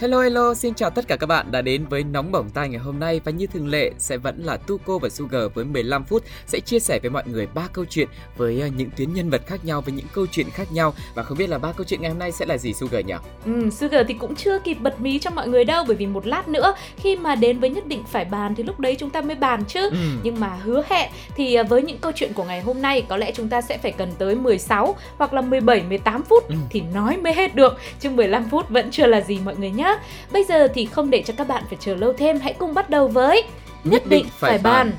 Hello hello, xin chào tất cả các bạn đã đến với Nóng Bỏng Tai ngày hôm nay và như thường lệ sẽ vẫn là Tuko và Sugar với 15 phút sẽ chia sẻ với mọi người ba câu chuyện với ờ, những tuyến nhân vật khác nhau với những câu chuyện khác nhau và không biết là ba câu chuyện ngày hôm nay sẽ là gì Sugar nhỉ? Ừ, Sugar thì cũng chưa kịp bật mí cho mọi người đâu bởi vì một lát nữa khi mà đến với nhất định phải bàn thì lúc đấy chúng ta mới bàn chứ. Ừ. Nhưng mà hứa hẹn thì à, với những câu chuyện của ngày hôm nay có lẽ chúng ta sẽ phải cần tới 16 hoặc là 17 18 phút Ừ. thì nói mới hết được chứ 15 phút vẫn chưa là gì mọi người nhé. Bây giờ thì không để cho các bạn phải chờ lâu thêm, hãy cùng bắt đầu với Nhất định phải bàn.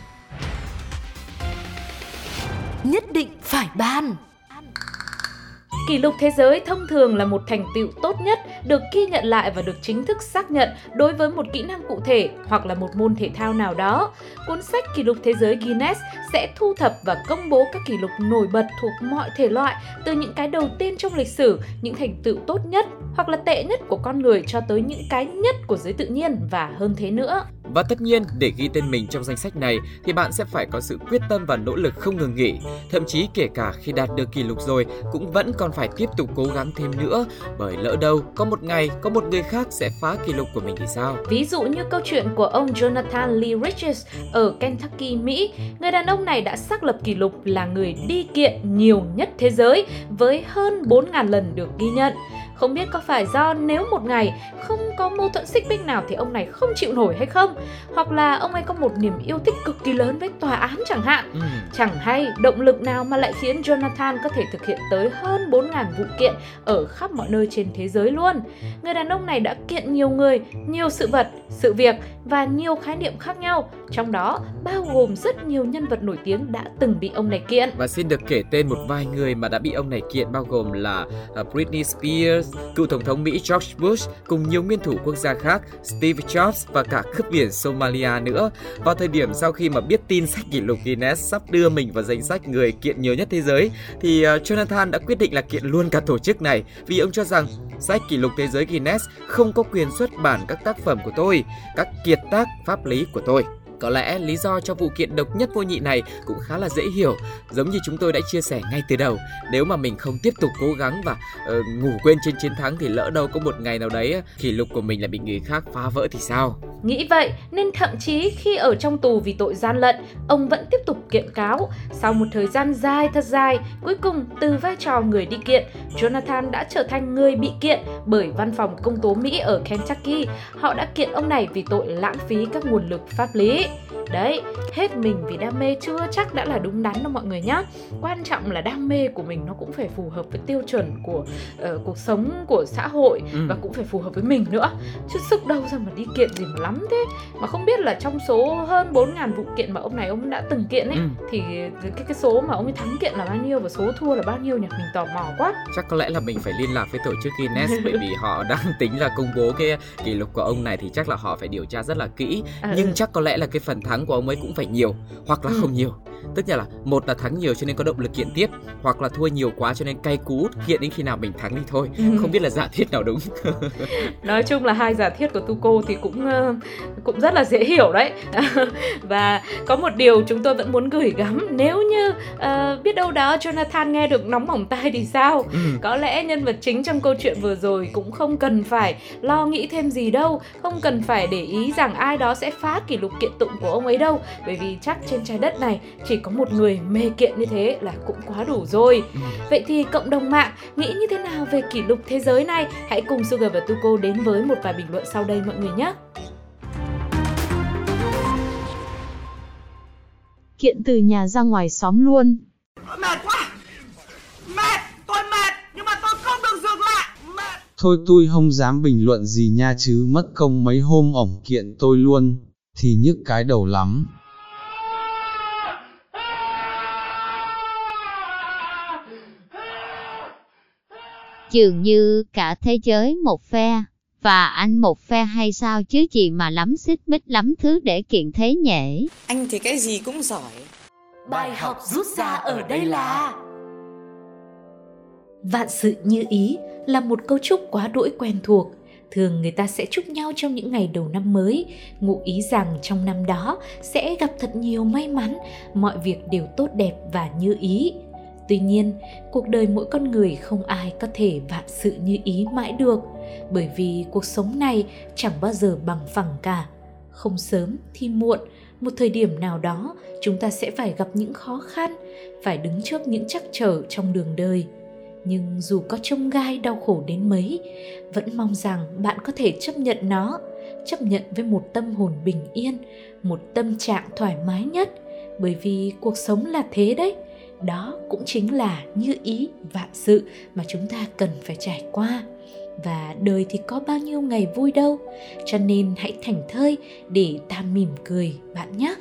Nhất định phải ban Kỷ lục thế giới thông thường là một thành tựu tốt nhất được ghi nhận lại và được chính thức xác nhận đối với một kỹ năng cụ thể hoặc là một môn thể thao nào đó. Cuốn sách kỷ lục thế giới Guinness sẽ thu thập và công bố các kỷ lục nổi bật thuộc mọi thể loại, từ những cái đầu tiên trong lịch sử, những thành tựu tốt nhất hoặc là tệ nhất của con người cho tới những cái nhất của giới tự nhiên và hơn thế nữa. Và tất nhiên, để ghi tên mình trong danh sách này thì bạn sẽ phải có sự quyết tâm và nỗ lực không ngừng nghỉ. Thậm chí kể cả khi đạt được kỷ lục rồi cũng vẫn còn phải tiếp tục cố gắng thêm nữa bởi lỡ đâu có một ngày có một người khác sẽ phá kỷ lục của mình thì sao? Ví dụ như câu chuyện của ông Jonathan Lee Richards ở Kentucky, Mỹ. Người đàn ông này đã xác lập kỷ lục là người đi kiện nhiều nhất thế giới với hơn 4.000 lần được ghi nhận. Không biết có phải do nếu một ngày không có mâu thuẫn xích mích nào thì ông này không chịu nổi hay không? Hoặc là ông ấy có một niềm yêu thích cực kỳ lớn với tòa án chẳng hạn? Ừ. Chẳng hay động lực nào mà lại khiến Jonathan có thể thực hiện tới hơn 4.000 vụ kiện ở khắp mọi nơi trên thế giới luôn. Người đàn ông này đã kiện nhiều người, nhiều sự vật, sự việc và nhiều khái niệm khác nhau, trong đó bao gồm rất nhiều nhân vật nổi tiếng đã từng bị ông này kiện. Và xin được kể tên một vài người mà đã bị ông này kiện bao gồm là à, Britney Spears, cựu tổng thống Mỹ George Bush cùng nhiều nguyên thủ quốc gia khác, Steve Jobs và cả cướp biển Somalia nữa. Vào thời điểm sau khi mà biết tin sách kỷ lục Guinness sắp đưa mình vào danh sách người kiện nhiều nhất thế giới thì ờ, Jonathan đã quyết định là kiện luôn cả tổ chức này vì ông cho rằng sách kỷ lục thế giới Guinness không có quyền xuất bản các tác phẩm của tôi, các kiệt tác pháp lý của tôi. Có lẽ lý do cho vụ kiện độc nhất vô nhị này cũng khá là dễ hiểu, giống như chúng tôi đã chia sẻ ngay từ đầu. Nếu mà mình không tiếp tục cố gắng và uh, ngủ quên trên chiến thắng thì lỡ đâu có một ngày nào đấy kỷ lục của mình lại bị người khác phá vỡ thì sao? Nghĩ vậy nên thậm chí khi ở trong tù vì tội gian lận, ông vẫn tiếp tục kiện cáo. Sau một thời gian dài thật dài, cuối cùng từ vai trò người đi kiện, Jonathan đã trở thành người bị kiện bởi văn phòng công tố Mỹ ở Kentucky. Họ đã kiện ông này vì tội lãng phí các nguồn lực pháp lý. Đấy, hết mình vì đam mê chưa chắc đã là đúng đắn đâu mọi người nhá. Quan trọng là đam mê của mình nó cũng phải phù hợp với tiêu chuẩn của ờ, cuộc sống của xã hội Ừ. và cũng phải phù hợp với mình nữa chứ sức đâu ra mà đi kiện gì mà lắm thế mà không biết là trong số hơn 4.000 vụ kiện mà ông này ông đã từng kiện ấy Ừ. thì cái, cái cái số mà ông ấy thắng kiện là bao nhiêu và số thua là bao nhiêu nhỉ mình tò mò quá Chắc có lẽ là mình phải liên lạc với tổ chức Guinness bởi vì họ đang tính là công bố cái kỷ lục của ông này thì chắc là họ phải điều tra rất là kỹ. À, Nhưng ừ. chắc có lẽ là cái phần thắng của ông ấy cũng phải nhiều hoặc là Ừ. không nhiều. Tức là một là thắng nhiều cho nên có động lực kiện tiếp hoặc là thua nhiều quá cho nên cay cú kiện đến khi nào mình thắng đi thôi. Ừ. Không biết là giả thiết nào đúng. nói chung là hai giả thiết của Tuco thì cũng ờ, cũng rất là dễ hiểu đấy và có một điều chúng tôi vẫn muốn gửi gắm nếu như ờ, biết đâu đó Jonathan nghe được nóng bỏng tai thì sao Ừ. có lẽ nhân vật chính trong câu chuyện vừa rồi cũng không cần phải lo nghĩ thêm gì đâu không cần phải để ý rằng ai đó sẽ phá kỷ lục kiện tụng của ông ấy đâu. Bởi vì chắc trên trái đất này chỉ có một người mê kiện như thế là cũng quá đủ rồi. Ừ. vậy thì cộng đồng mạng nghĩ như thế nào về kỷ lục thế giới này? Hãy cùng Sugar và Tuko đến với một vài bình luận sau đây mọi người nhé. Kiện từ nhà ra ngoài xóm luôn. mệt quá! Mệt! Tôi mệt nhưng mà tôi không được dừng lại. Mệt! Thôi tôi không dám bình luận gì nha chứ mất công mấy hôm ổng kiện tôi luôn, thì nhức cái đầu lắm. Dường như cả thế giới một phe, và anh một phe hay sao chứ gì mà lắm xích bích lắm thứ để kiện thế nhỉ? Anh thì cái gì cũng giỏi. Bài học rút ra ở đây là Vạn sự như ý là một câu chúc quá đỗi quen thuộc. Thường người ta sẽ chúc nhau trong những ngày đầu năm mới, ngụ ý rằng trong năm đó sẽ gặp thật nhiều may mắn, mọi việc đều tốt đẹp và như ý. Tuy nhiên, cuộc đời mỗi con người không ai có thể vạn sự như ý mãi được, bởi vì cuộc sống này chẳng bao giờ bằng phẳng cả. Không sớm thì muộn, một thời điểm nào đó chúng ta sẽ phải gặp những khó khăn, phải đứng trước những trắc trở trong đường đời nhưng dù có trông gai đau khổ đến mấy, vẫn mong rằng bạn có thể chấp nhận nó, chấp nhận với một tâm hồn bình yên, một tâm trạng thoải mái nhất. Bởi vì cuộc sống là thế đấy, đó cũng chính là như ý vạn sự mà chúng ta cần phải trải qua. Và đời thì có bao nhiêu ngày vui đâu, cho nên hãy thảnh thơi để ta mỉm cười bạn nhé.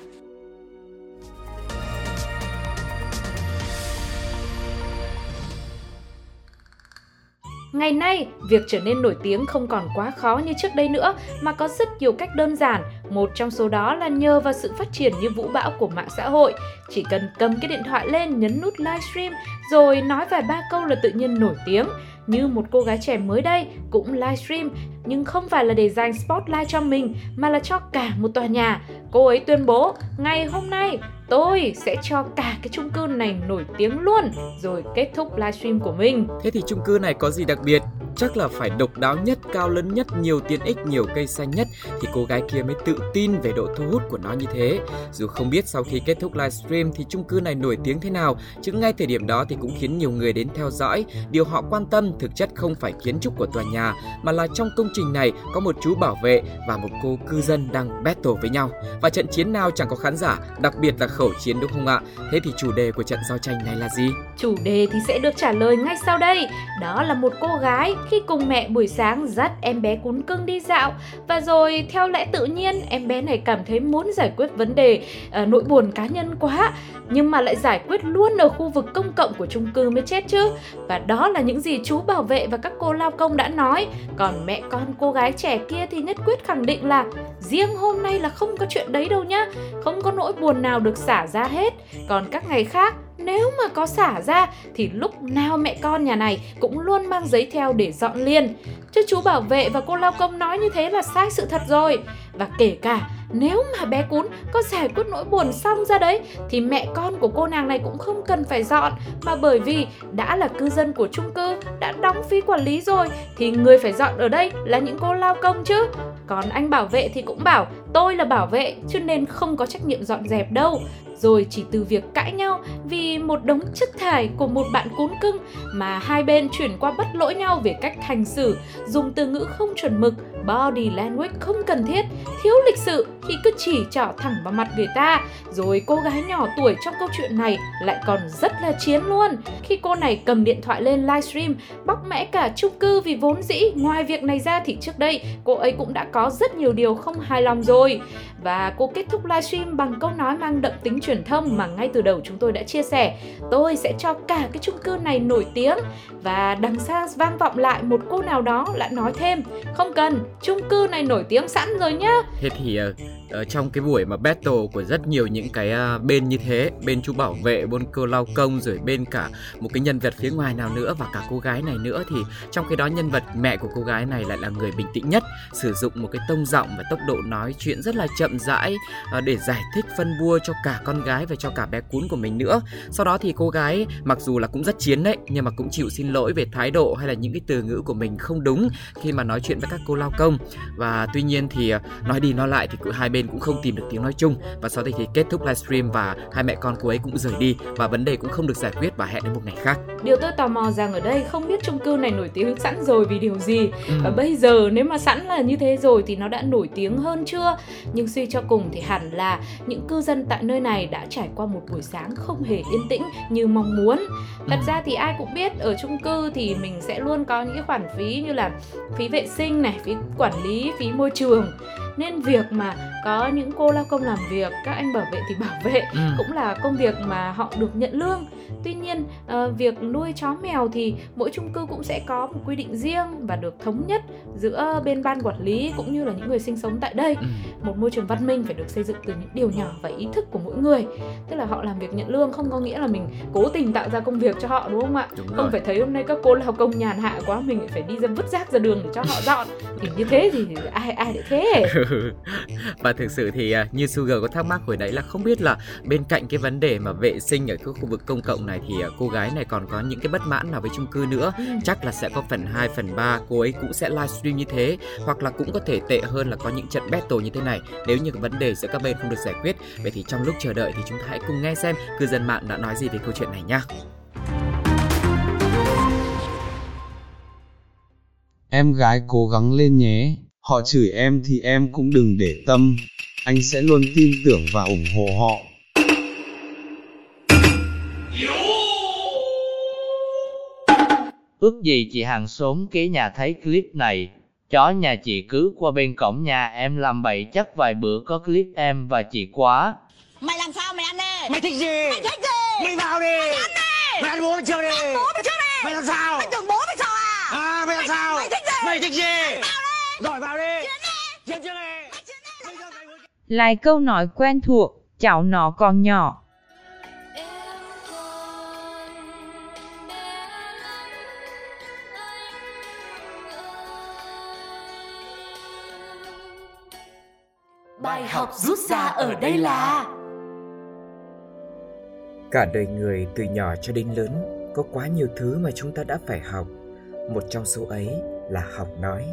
Ngày nay, việc trở nên nổi tiếng không còn quá khó như trước đây nữa mà có rất nhiều cách đơn giản. Một trong số đó là nhờ vào sự phát triển như vũ bão của mạng xã hội. Chỉ cần cầm cái điện thoại lên nhấn nút livestream rồi nói vài ba câu là tự nhiên nổi tiếng. Như một cô gái trẻ mới đây cũng livestream nhưng không phải là để dành spotlight cho mình mà là cho cả một tòa nhà. Cô ấy tuyên bố ngày hôm nay tôi sẽ cho cả cái chung cư này nổi tiếng luôn, rồi kết thúc livestream của mình. Thế thì chung cư này có gì đặc biệt? Chắc là phải độc đáo nhất, cao lớn nhất, nhiều tiện ích, nhiều cây xanh nhất thì cô gái kia mới tự tin về độ thu hút của nó như thế. Dù không biết sau khi kết thúc livestream thì chung cư này nổi tiếng thế nào, chứ ngay thời điểm đó thì cũng khiến nhiều người đến theo dõi. Điều họ quan tâm thực chất không phải kiến trúc của tòa nhà mà là trong công trình này có một chú bảo vệ và một cô cư dân đang battle với nhau. Và trận chiến nào chẳng có khán giả, đặc biệt là khẩu chiến đúng không ạ? Thế thì chủ đề của trận giao tranh này là gì? Chủ đề thì sẽ được trả lời ngay sau đây. Đó là một cô gái khi cùng mẹ buổi sáng dắt em bé cún cưng đi dạo. Và rồi theo lẽ tự nhiên em bé này cảm thấy muốn giải quyết vấn đề uh, nỗi buồn cá nhân quá nhưng mà lại giải quyết luôn ở khu vực công cộng của chung cư mới chết chứ. Và đó là những gì chú bảo vệ và các cô lao công đã nói. Còn mẹ con cô gái trẻ kia thì nhất quyết khẳng định là riêng hôm nay là không có chuyện đấy đâu nhá không có nỗi buồn nào được xả ra hết. Còn các ngày khác nếu mà có xả ra, thì lúc nào mẹ con nhà này cũng luôn mang giấy theo để dọn liền. Chứ chú bảo vệ và cô lao công nói như thế là sai sự thật rồi. Và kể cả, nếu mà bé cún có giải quyết nỗi buồn xong ra đấy, thì mẹ con của cô nàng này cũng không cần phải dọn mà bởi vì đã là cư dân của chung cư, đã đóng phí quản lý rồi, thì người phải dọn ở đây là những cô lao công chứ còn anh bảo vệ thì cũng bảo tôi là bảo vệ chứ nên không có trách nhiệm dọn dẹp đâu. Rồi chỉ từ việc cãi nhau vì một đống chất thải của một bạn cún cưng mà hai bên chuyển qua bất lỗi nhau về cách hành xử, dùng từ ngữ không chuẩn mực, body language không cần thiết, thiếu lịch sự khi cứ chỉ trỏ thẳng vào mặt người ta. Rồi cô gái nhỏ tuổi trong câu chuyện này lại còn rất là chiến luôn. Khi cô này cầm điện thoại lên livestream, bóc mẽ cả chung cư vì vốn dĩ ngoài việc này ra thì trước đây cô ấy cũng đã có rất nhiều điều không hài lòng rồi. Và cô kết thúc livestream bằng câu nói mang đậm tính truyền thông mà ngay từ đầu chúng tôi đã chia sẻ. Tôi sẽ cho cả cái chung cư này nổi tiếng và đằng xa vang vọng lại một cô nào đó lại nói thêm không cần, chung cư này nổi tiếng sẵn rồi nhá. Thế thì uh, ở trong cái buổi mà battle của rất nhiều những cái uh, bên như thế, bên chú bảo vệ, bên cô lao công rồi bên cả một cái nhân vật phía ngoài nào nữa và cả cô gái này nữa thì trong cái đó nhân vật mẹ của cô gái này lại là người bình tĩnh nhất, sử dụng một cái tông giọng và tốc độ nói chuyện rất là chậm rãi uh, để giải thích phân bua cho cả con gái và cho cả bé cún của mình nữa. Sau đó thì cô gái mặc dù là cũng rất chiến đấy nhưng mà cũng chịu xin lỗi về thái độ hay là những cái từ ngữ của mình không đúng khi mà nói chuyện với các cô lao công và tuy nhiên thì ờ, nói đi nói lại thì hai bên cũng không tìm được tiếng nói chung và sau đây thì kết thúc livestream và hai mẹ con cô ấy cũng rời đi và vấn đề cũng không được giải quyết và hẹn đến một ngày khác. Điều tôi tò mò rằng ở đây không biết chung cư này nổi tiếng sẵn rồi vì điều gì ừ. và bây giờ nếu mà sẵn là như thế rồi thì nó đã nổi tiếng hơn chưa? Nhưng suy cho cùng thì hẳn là những cư dân tại nơi này đã trải qua một buổi sáng không hề yên tĩnh như mong muốn. Thật ra thì ai cũng biết ở chung cư thì mình sẽ luôn có những khoản phí như là phí vệ sinh này, phí quản lý, phí môi trường nên việc mà có những cô lao công làm việc các anh bảo vệ thì bảo vệ Ừ. cũng là công việc mà họ được nhận lương. Tuy nhiên ờ, việc nuôi chó mèo thì mỗi chung cư cũng sẽ có một quy định riêng và được thống nhất giữa bên ban quản lý cũng như là những người sinh sống tại đây. Ừ. một môi trường văn minh phải được xây dựng từ những điều nhỏ và ý thức của mỗi người. Tức là họ làm việc nhận lương không có nghĩa là mình cố tình tạo ra công việc cho họ đúng không ạ? Đúng không rồi. phải thấy hôm nay các cô lao công nhàn hạ quá mình phải đi ra vứt rác ra đường để cho họ dọn. Thì như thế thì ai ai lại thế và thực sự thì à, như Sugar có thắc mắc hồi nãy là không biết là bên cạnh cái vấn đề mà vệ sinh ở cái khu vực công cộng này thì à, cô gái này còn có những cái bất mãn nào với chung cư nữa? Chắc là sẽ có phần 2, phần 3 cô ấy cũng sẽ livestream như thế hoặc là cũng có thể tệ hơn là có những trận battle như thế này. Nếu như cái vấn đề giữa các bên không được giải quyết vậy thì trong lúc chờ đợi thì chúng ta hãy cùng nghe xem cư dân mạng đã nói gì về câu chuyện này nhá Em gái cố gắng lên nhé, họ chửi em thì em cũng đừng để tâm, anh sẽ luôn tin tưởng và ủng hộ họ. Ước gì chị hàng xóm kế nhà thấy clip này, chó nhà chị cứ qua bên cổng nhà em làm bậy chắc vài bữa có clip em và chị quá. Mày làm sao mày ăn đi Mày thích gì? Mày thích gì Mày vào đi! Mày ăn đi Mày ăn bố mày trước đi! Ăn bố mày trước đi Mày làm sao? Mày tưởng bố mày sợ à À, mày làm sao? Mày thích gì Mày thích gì? Vào Rồi vào đi! Chiến mày muốn- Lại câu nói quen thuộc, cháu nó còn nhỏ. Bài học rút ra ở đây là Cả đời người từ nhỏ cho đến lớn có quá nhiều thứ mà chúng ta đã phải học. Một trong số ấy là học nói.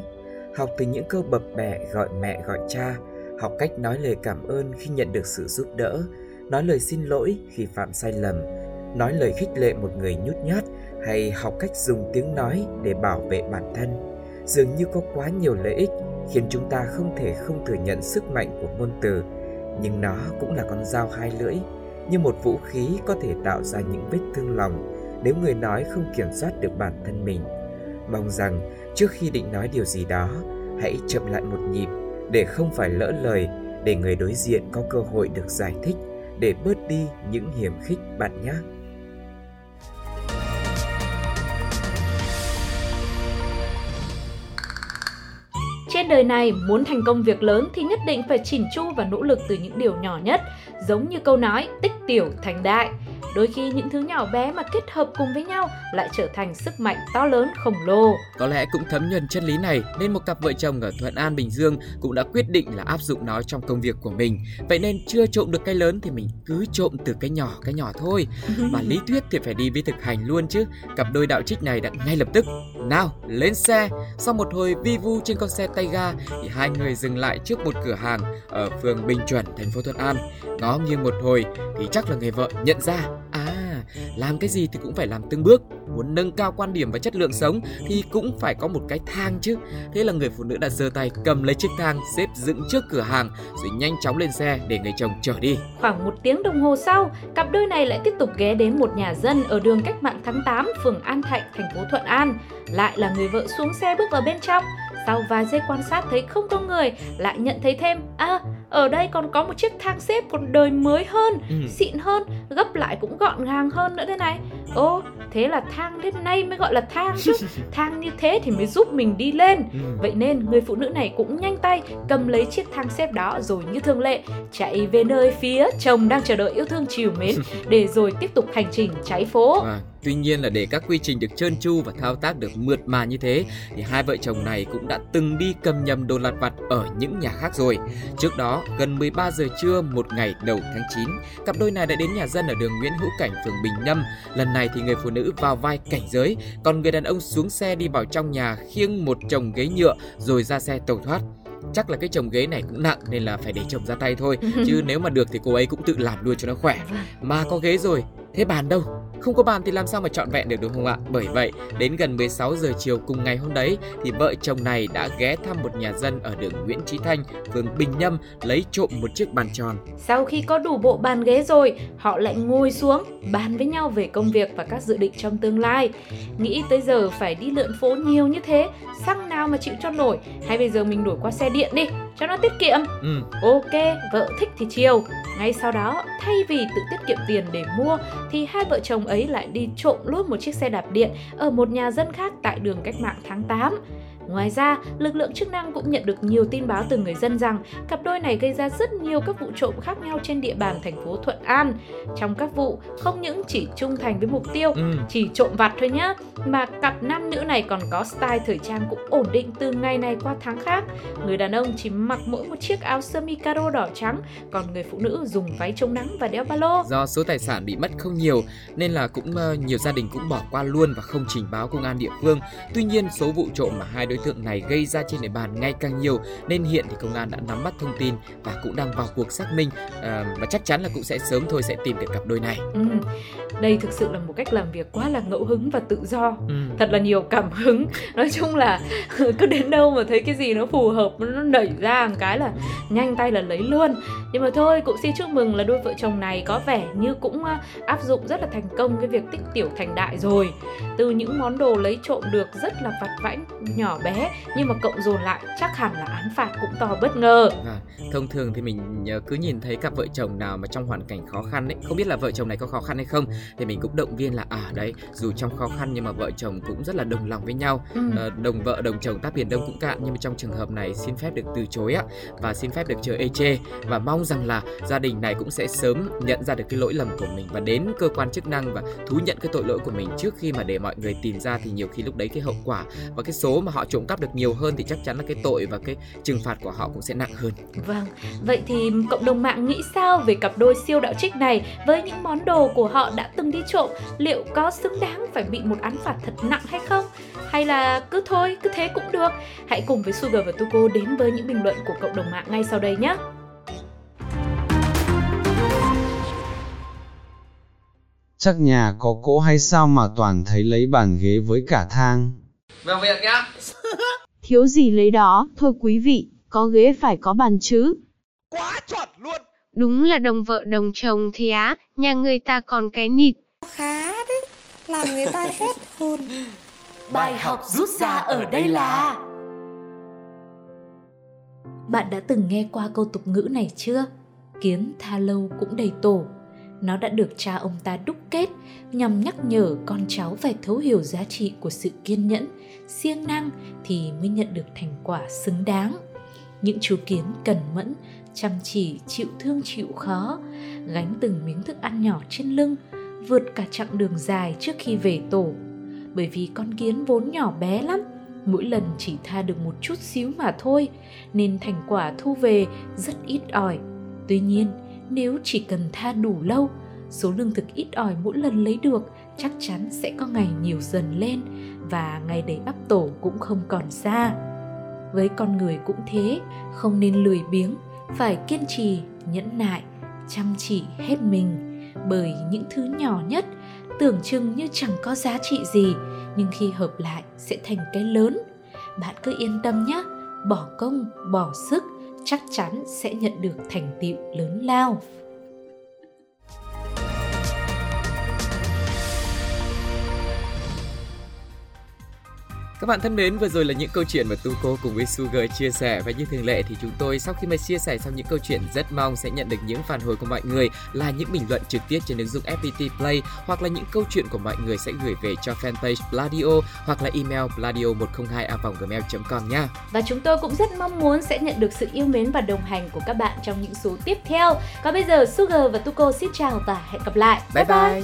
Học từ những câu bập bẹ gọi mẹ gọi cha, học cách nói lời cảm ơn khi nhận được sự giúp đỡ, nói lời xin lỗi khi phạm sai lầm, nói lời khích lệ một người nhút nhát hay học cách dùng tiếng nói để bảo vệ bản thân. Dường như có quá nhiều lợi ích khiến chúng ta không thể không thừa nhận sức mạnh của ngôn từ, nhưng nó cũng là con dao hai lưỡi như một vũ khí có thể tạo ra những vết thương lòng nếu người nói không kiểm soát được bản thân mình. Mong rằng trước khi định nói điều gì đó, hãy chậm lại một nhịp để không phải lỡ lời, để người đối diện có cơ hội được giải thích, để bớt đi những hiểm khích bạn nhé. Trên đời này, muốn thành công việc lớn thì nhất định phải chỉn chu và nỗ lực từ những điều nhỏ nhất, giống như câu nói tích tiểu thành đại. Đôi khi những thứ nhỏ bé mà kết hợp cùng với nhau lại trở thành sức mạnh to lớn khổng lồ. Có lẽ cũng thấm nhuần chân lý này nên một cặp vợ chồng ở Thuận An, Bình Dương cũng đã quyết định là áp dụng nó trong công việc của mình. Vậy nên chưa trộm được cái lớn thì mình cứ trộm từ cái nhỏ cái nhỏ thôi. Và lý thuyết thì phải đi với thực hành luôn chứ. Cặp đôi đạo trích này đã ngay lập tức nào lên xe. Sau một hồi vi vu trên con xe tay ga thì hai người dừng lại trước một cửa hàng ở phường Bình Chuẩn, thành phố Thuận An. Ngó nghiêng một hồi thì chắc là người vợ nhận ra à làm cái gì thì cũng phải làm từng bước muốn nâng cao quan điểm và chất lượng sống thì cũng phải có một cái thang chứ thế là người phụ nữ đã giơ tay cầm lấy chiếc thang xếp dựng trước cửa hàng rồi nhanh chóng lên xe để người chồng chở đi Khoảng một tiếng đồng hồ sau, cặp đôi này lại tiếp tục ghé đến một nhà dân ở đường Cách mạng tháng 8, phường An Thạnh, thành phố Thuận An. Lại là người vợ xuống xe bước vào bên trong. Sau vài giây quan sát thấy không có người, lại nhận thấy thêm, à, ở đây còn có một chiếc thang xếp còn đời mới hơn, Ừ. xịn hơn, gấp lại cũng gọn gàng hơn nữa thế này. Ô, thế là thang đến nay mới gọi là thang chứ. thang như thế thì mới giúp mình đi lên. Ừ. Vậy nên người phụ nữ này cũng nhanh tay cầm lấy chiếc thang xếp đó rồi như thường lệ chạy về nơi phía chồng đang chờ đợi yêu thương chiều mến để rồi tiếp tục hành trình cháy phố. Vâng, tuy nhiên là để các quy trình được trơn tru và thao tác được mượt mà như thế thì hai vợ chồng này cũng đã từng đi cầm nhầm đồ lặt vặt ở những nhà khác rồi. Trước đó, gần 13 giờ trưa một ngày đầu tháng 9, cặp đôi này đã đến nhà dân ở đường Nguyễn Hữu Cảnh, phường Bình Nhâm. Lần này thì người phụ nữ vào vai cảnh giới, còn người đàn ông xuống xe đi vào trong nhà khiêng một chồng ghế nhựa rồi ra xe tàu thoát. Chắc là cái chồng ghế này cũng nặng nên là phải để chồng ra tay thôi Chứ nếu mà được thì cô ấy cũng tự làm luôn cho nó khỏe Mà có ghế rồi, thế bàn đâu? Không có bàn thì làm sao mà trọn vẹn được đúng không ạ? Bởi vậy, đến gần 16 giờ chiều cùng ngày hôm đấy thì vợ chồng này đã ghé thăm một nhà dân ở đường Nguyễn Chí Thanh, phường Bình Nhâm lấy trộm một chiếc bàn tròn. Sau khi có đủ bộ bàn ghế rồi, họ lại ngồi xuống bàn với nhau về công việc và các dự định trong tương lai. Nghĩ tới giờ phải đi lượn phố nhiều như thế, xăng nào mà chịu cho nổi, hay bây giờ mình đổi qua xe điện đi cho nó tiết kiệm. Ừ. Ok, vợ thích thì chiều. Ngay sau đó, thay vì tự tiết kiệm tiền để mua, thì hai vợ chồng ấy lại đi trộm luôn một chiếc xe đạp điện ở một nhà dân khác tại đường Cách mạng tháng 8. Ngoài ra, lực lượng chức năng cũng nhận được nhiều tin báo từ người dân rằng cặp đôi này gây ra rất nhiều các vụ trộm khác nhau trên địa bàn thành phố Thuận An. Trong các vụ, không những chỉ trung thành với mục tiêu, Ừ. chỉ trộm vặt thôi nhá, mà cặp nam nữ này còn có style thời trang cũng ổn định từ ngày này qua tháng khác. Người đàn ông chỉ mặc mỗi một chiếc áo sơ mi caro đỏ trắng, còn người phụ nữ dùng váy chống nắng và đeo ba lô. Do số tài sản bị mất không nhiều nên là cũng ờ, nhiều gia đình cũng bỏ qua luôn và không trình báo công an địa phương. Tuy nhiên số vụ trộm mà hai đối tượng này gây ra trên địa bàn ngày càng nhiều nên hiện thì công an đã nắm bắt thông tin và cũng đang vào cuộc xác minh Ờ, và chắc chắn là cũng sẽ sớm thôi sẽ tìm được cặp đôi này. Ừ. Đây thực sự là một cách làm việc quá là ngẫu hứng và tự do. Ừ. Thật là nhiều cảm hứng. Nói chung là cứ đến đâu mà thấy cái gì nó phù hợp nó nảy ra một cái là nhanh tay là lấy luôn. Nhưng mà thôi cũng xin chúc mừng là đôi vợ chồng này có vẻ như cũng à, áp dụng rất là thành công cái việc tích tiểu thành đại rồi. Từ những món đồ lấy trộm được rất là vặt vãnh nhỏ bé nhưng mà cộng dồn lại chắc hẳn là án phạt cũng to bất ngờ. Và thông thường thì mình ờ, cứ nhìn thấy cặp vợ chồng nào mà trong hoàn cảnh khó khăn ấy, không biết là vợ chồng này có khó khăn hay không thì mình cũng động viên là à đấy, dù trong khó khăn nhưng mà vợ chồng cũng rất là đồng lòng với nhau. Ừ. Ờ, đồng vợ đồng chồng táp biển đông cũng cạn nhưng mà trong trường hợp này xin phép được từ chối á và xin phép được chờ ê chê và mong rằng là gia đình này cũng sẽ sớm nhận ra được cái lỗi lầm của mình và đến cơ quan chức năng và thú nhận cái tội lỗi của mình trước khi mà để mọi người tìm ra thì nhiều khi lúc đấy cái hậu quả và cái số mà họ trộm cắp được nhiều hơn thì chắc chắn là cái tội và cái trừng phạt của họ cũng sẽ nặng hơn. Vâng, vậy thì cộng đồng mạng nghĩ sao về cặp đôi siêu đạo trích này với những món đồ của họ đã từng đi trộm? Liệu có xứng đáng phải bị một án phạt thật nặng hay không? Hay là cứ thôi, cứ thế cũng được? Hãy cùng với Sugar và Tuko đến với những bình luận của cộng đồng mạng ngay sau đây nhé! Chắc nhà có cỗ hay sao mà toàn thấy lấy bàn ghế với cả thang. Vào việc nhá. Thiếu gì lấy đó, thôi quý vị, có ghế phải có bàn chứ. Đúng là đồng vợ đồng chồng thì á, nhà người ta còn cái nịt. Khá đấy, làm người ta hết hồn. Bài học rút ra ở đây là Bạn đã từng nghe qua câu tục ngữ này chưa? Kiến tha lâu cũng đầy tổ. Nó đã được cha ông ta đúc kết nhằm nhắc nhở con cháu phải thấu hiểu giá trị của sự kiên nhẫn, siêng năng thì mới nhận được thành quả xứng đáng. Những chú kiến cần mẫn, chăm chỉ, chịu thương chịu khó, gánh từng miếng thức ăn nhỏ trên lưng, vượt cả chặng đường dài trước khi về tổ. Bởi vì con kiến vốn nhỏ bé lắm, mỗi lần chỉ tha được một chút xíu mà thôi, nên thành quả thu về rất ít ỏi. Tuy nhiên, nếu chỉ cần tha đủ lâu, số lương thực ít ỏi mỗi lần lấy được chắc chắn sẽ có ngày nhiều dần lên và ngày đấy ấp tổ cũng không còn xa. Với con người cũng thế, không nên lười biếng, phải kiên trì, nhẫn nại, chăm chỉ hết mình bởi những thứ nhỏ nhất tưởng chừng như chẳng có giá trị gì nhưng khi hợp lại sẽ thành cái lớn. Bạn cứ yên tâm nhé, bỏ công, bỏ sức chắc chắn sẽ nhận được thành tựu lớn lao. Các bạn thân mến, vừa rồi là những câu chuyện mà Tuko cùng với Sugar chia sẻ và như thường lệ thì chúng tôi sau khi mà chia sẻ xong những câu chuyện rất mong sẽ nhận được những phản hồi của mọi người là những bình luận trực tiếp trên ứng dụng FPT Play hoặc là những câu chuyện của mọi người sẽ gửi về cho fanpage Bladio hoặc là email bladio102a.gmail.com nha. Và chúng tôi cũng rất mong muốn sẽ nhận được sự yêu mến và đồng hành của các bạn trong những số tiếp theo. Còn bây giờ Sugar và Tuko xin chào và hẹn gặp lại. Bye bye. Ôi